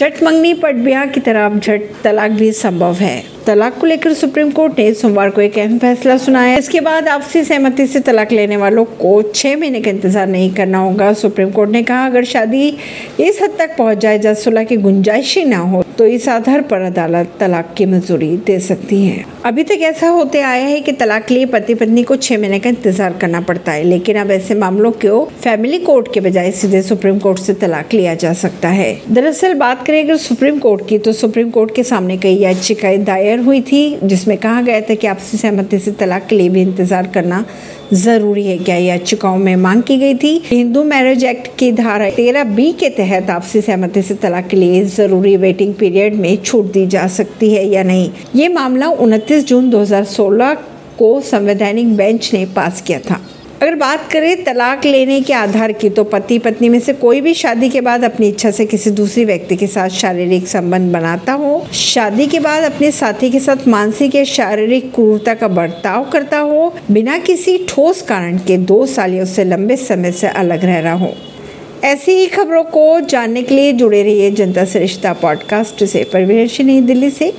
चट मंगनी पट ब्याह की तरह अब झट तलाक भी संभव है। तलाक को लेकर सुप्रीम कोर्ट ने सोमवार को एक अहम फैसला सुनाया इसके बाद आपसी सहमति से तलाक लेने वालों को छह महीने का इंतज़ार नहीं करना होगा। सुप्रीम कोर्ट ने कहा, अगर शादी इस हद तक पहुँच जाए जब सुलह की गुंजाइश ही न हो तो इस आधार पर अदालत तलाक की मंजूरी दे सकती है। अभी तक ऐसा होते आया है कि तलाक के लिए पति पत्नी को छह महीने का इंतज़ार करना पड़ता है, लेकिन अब ऐसे मामलों को फैमिली कोर्ट के बजाय सीधे सुप्रीम कोर्ट से तलाक लिया जा सकता है। दरअसल बात करें अगर सुप्रीम कोर्ट की तो सुप्रीम कोर्ट के सामने कई याचिकाएँ दायर हुई थी, जिसमें कहा गया था कि आपसी सहमति से तलाक के लिए भी इंतज़ार करना ज़रूरी है। क्या याचिकाओं में मांग की गई थी? हिंदू मैरिज एक्ट की धारा तेरह बी के तहत आपसी सहमति से तलाक के लिए ज़रूरी वेटिंग पीरियड में छूट दी जा सकती है या नहीं? ये मामला 29 जून 2016 को संवैधानिक बेंच ने पास किया था। अगर बात करें तलाक लेने के आधार की तो पति पत्नी में से कोई भी शादी के बाद अपनी इच्छा से किसी दूसरे व्यक्ति के साथ शारीरिक संबंध बनाता हो, शादी के बाद अपने साथी के साथ मानसिक या शारीरिक क्रूरता का बर्ताव करता हो, बिना किसी ठोस कारण के दो साल या उससे लंबे समय से अलग रह रहा हो। ऐसी ही खबरों को जानने के लिए जुड़े रहिए जनता सरिश्ता पॉडकास्ट से। परवीन नई दिल्ली से।